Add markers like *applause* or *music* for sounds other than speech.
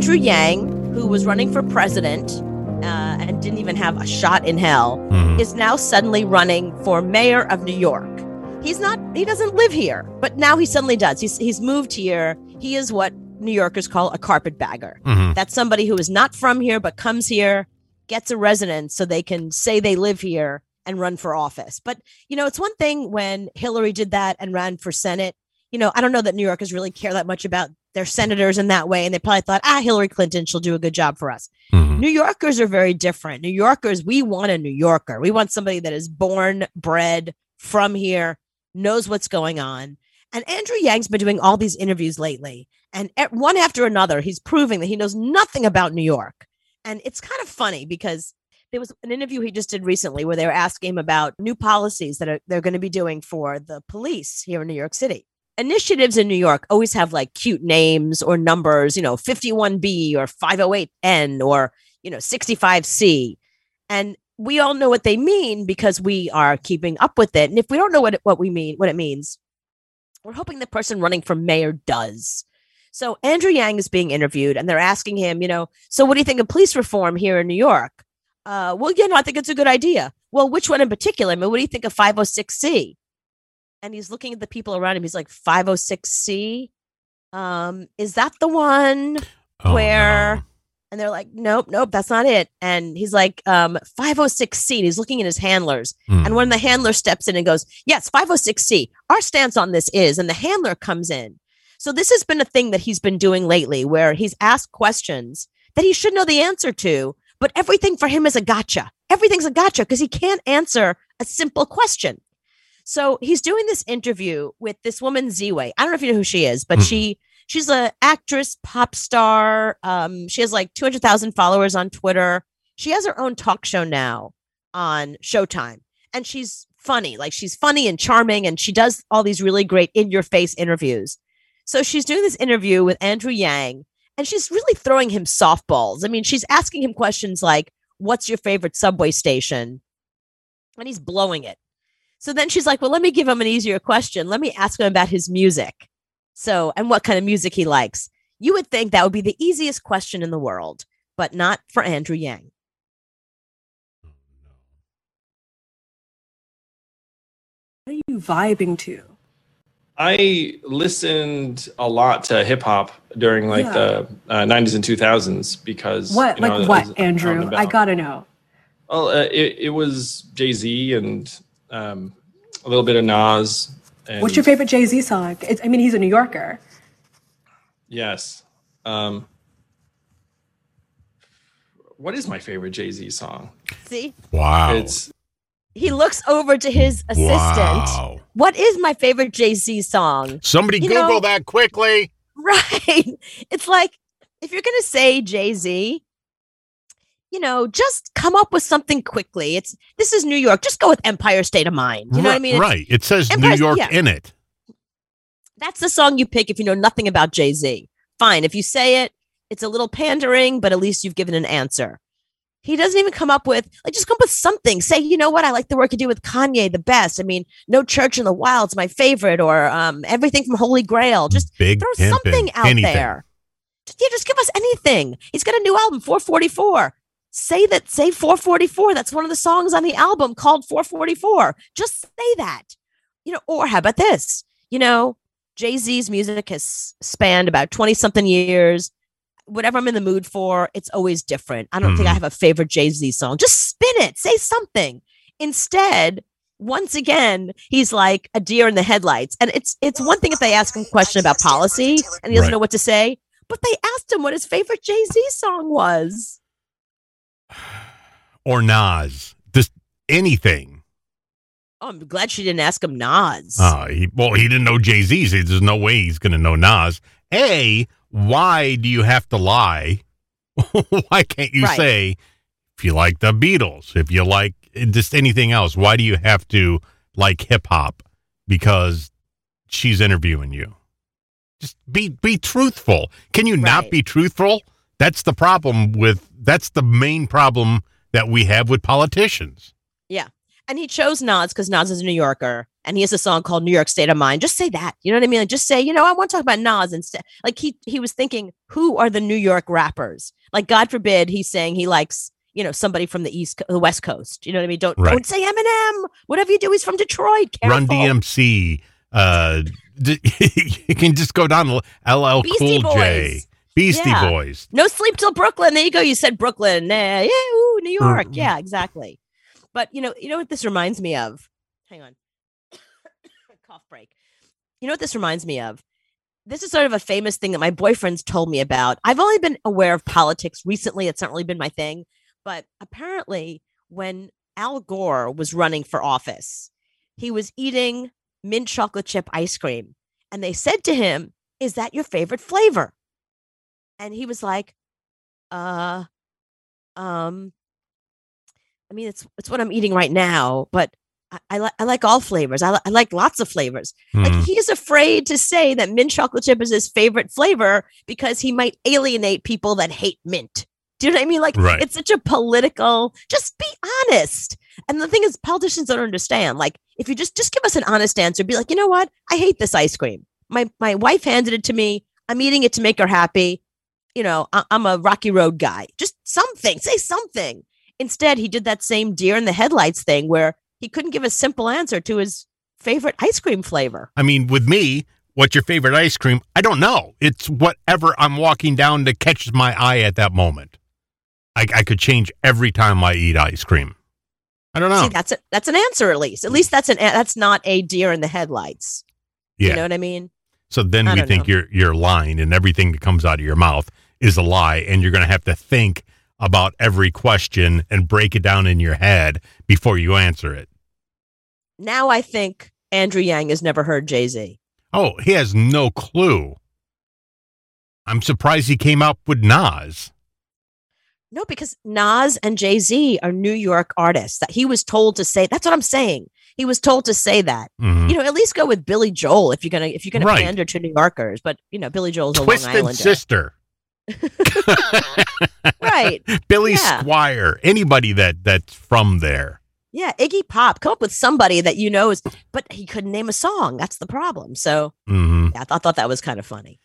Andrew Yang, who was running for president uh, and didn't even have a shot in hell, Mhm. is now suddenly running for mayor of New York. He's not, he doesn't live here, but now he suddenly does. He's, he's moved here. He is what New Yorkers call a carpetbagger. Mhm. That's somebody who is not from here, but comes here, gets a residence so they can say they live here and run for office. But, you know, it's one thing when Hillary did that and ran for Senate. You know, I don't know that New Yorkers really care that much about their senators in that way. And they probably thought, ah, Hillary Clinton, she'll do a good job for us. Mhm. New Yorkers are very different. New Yorkers, we want a New Yorker. We want somebody that is born, bred from here, knows what's going on. And Andrew Yang's been doing all these interviews lately. And one after another, he's proving that he knows nothing about New York. And it's kind of funny because there was an interview he just did recently where they were asking him about new policies that are, they're going to be doing for the police here in New York City. Initiatives in New York always have like cute names or numbers, you know, 51B or 508N or, you know, 65C. And we all know what they mean because we are keeping up with it. And if we don't know what it, what we mean, what it means, we're hoping the person running for mayor does. So Andrew Yang is being interviewed, and they're asking him, you know, so what do you think of police reform here in New York? Uh, well, you know, I think it's a good idea. Well, which one in particular? I mean, what do you think of 506C? And he's looking at the people around him. He's like, 506C? Um, is that the one? Oh, where- no. And they're like, nope, nope, that's not it. And he's like, um, 506C. And he's looking at his handlers. Hmm. And when the handler steps in and goes, Yes, 506C, our stance on this is, and the handler comes in. So this has been a thing that he's been doing lately where he's asked questions that he should know the answer to, but everything for him is a gotcha. Everything's a gotcha because he can't answer a simple question. So he's doing this interview with this woman Ziwe. I don't know if you know who she is, but Mhm. she she's a actress, pop star. Um, she has like 200,000 followers on Twitter. She has her own talk show now on Showtime and she's funny. Like she's funny and charming, and she does all these really great in your face interviews. So she's doing this interview with Andrew Yang, and she's really throwing him softballs. I mean, she's asking him questions like, What's your favorite subway station? And he's blowing it. So then she's like, Well, let me give him an easier question. Let me ask him about his music. So, and what kind of music he likes. You would think that would be the easiest question in the world, but not for Andrew Yang. What are you vibing to? I listened a lot to hip hop during like Yeah. the uh, 90s and 2000s because What? you know, like what, out Andrew? I gotta know. Well, uh, it, it was Jay Z and um, a little bit of Nas. And, What's your favorite Jay Z song? It's, I mean, he's a New Yorker. Yes. Um, what is my favorite Jay Z song? See, Wow. It's he looks over to his assistant. Wow. What is my favorite Jay Z song? Somebody You Google know- that quickly. *laughs* Right. It's like if you're going to say Jay Z, you know, just come up with something quickly. It's this is New York. Just go with Empire State of Mind. You know what I mean? It's- right. It says New Empire- York yeah. in it. That's the song you pick if you know nothing about Jay Z. Fine. If you say it, it's a little pandering, but at least you've given an answer. He doesn't even come up with like just come up with something. Say, you know what? I like the work you do with Kanye the best. I mean, No Church in the Wild's my favorite, or um, everything from Holy Grail. Just Big throw pimpin', something out anything. there. Just, yeah, just give us anything. He's got a new album, 444. Say that, say 444. That's one of the songs on the album called 444. Just say that. You know, or how about this? You know, Jay Z's music has spanned about 20 something years. Whatever I'm in the mood for, it's always different. I don't think I Mhm. have a favorite Jay Z song. Just spin it, say something. Instead, once again, he's like a deer in the headlights. And it's it's one thing if they ask him a question about policy and he doesn't Right. know what to say, but they asked him what his favorite Jay Z song was. Or Nas. Just anything. Oh, I'm glad she didn't ask him Nas. Uh, he, well, he didn't know Jay Z. There's no way he's going to know Nas. A, why do you have to lie? *laughs* why can't you Right. say if you like the Beatles, if you like just anything else? Why do you have to like hip hop? Because she's interviewing you. Just be be truthful. Can you not be truthful? That's the problem with. That's the main problem that we have with politicians. Yeah. And he chose Nas because Nas is a New Yorker and he has a song called New York State of Mind. Just say that. You know what I mean? Like just say, you know, I want to talk about Nas instead. Like he he was thinking, who are the New York rappers? Like God forbid he's saying he likes, you know, somebody from the East the West Coast. You know what I mean? Don't Right. don't say Eminem. Whatever you do, he's from Detroit. Run DMC. Uh, *laughs* you can just go down LL Beastie Cool J, Boys. Beastie Yeah. Boys. No sleep till Brooklyn. There you go. You said Brooklyn. Nah, yeah, ooh, New York. Mm. Yeah, exactly. But you know, you know what this reminds me of? Hang on. *coughs* Cough break. You know what this reminds me of? This is sort of a famous thing that my boyfriend's told me about. I've only been aware of politics recently. It's not really been my thing. But apparently, when Al Gore was running for office, he was eating mint chocolate chip ice cream. And they said to him, Is that your favorite flavor? And he was like uh um i mean it's it's what i'm eating right now but i, I, li- I like all flavors. I, li- I like lots of flavors. Hmm. like he's afraid to say that mint chocolate chip is his favorite flavor because he might alienate people that hate mint. Do you know what i mean? Like Right. it's such a political just be honest. And the thing is politicians don't understand. Like if you just just give us an honest answer. Be like you know what? I hate this ice cream. My my wife handed it to me. I'm eating it to make her happy you know, I- I'm a Rocky Road guy. Just something, say something. Instead, he did that same deer in the headlights thing where he couldn't give a simple answer to his favorite ice cream flavor. I mean, with me, what's your favorite ice cream? I don't know. It's whatever I'm walking down that catches my eye at that moment. I, I could change every time I eat ice cream. I don't know. See, that's a, that's an answer at least. At least that's an that's not a deer in the headlights. yeah. You know what I mean? So then I we think know. you're you're lying, and everything that comes out of your mouth is a lie, and you're going to have to think about every question and break it down in your head before you answer it. Now I think Andrew Yang has never heard Jay Z. Oh, he has no clue. I'm surprised he came up with Nas. No, because Nas and Jay Z are New York artists. That he was told to say. That's what I'm saying. He was told to say that. Mhm. You know, at least go with Billy Joel if you're gonna if you're gonna Right. pander to New Yorkers. But you know, Billy Joel's a Long Twisted Islander, Sister, *laughs* right? *laughs* Billy Yeah. Squier, anybody that that's from there. Yeah, Iggy Pop. Come up with somebody that you know is, but he couldn't name a song. That's the problem. So hmm yeah, I thought, thought that was kind of funny.